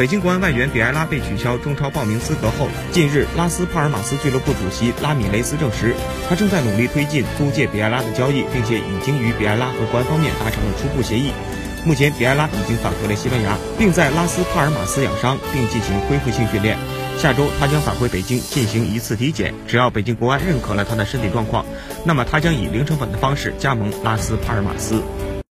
北京国安外援比埃拉被取消中超报名资格后，近日拉斯帕尔马斯俱乐部主席拉米雷斯证实，他正在努力推进租借比埃拉的交易，并且已经与比埃拉和国安方面达成了初步协议。目前比埃拉已经返回了西班牙，并在拉斯帕尔马斯养伤，并进行恢复性训练。下周他将返回北京进行一次体检，只要北京国安认可了他的身体状况，那么他将以零成本的方式加盟拉斯帕尔马斯。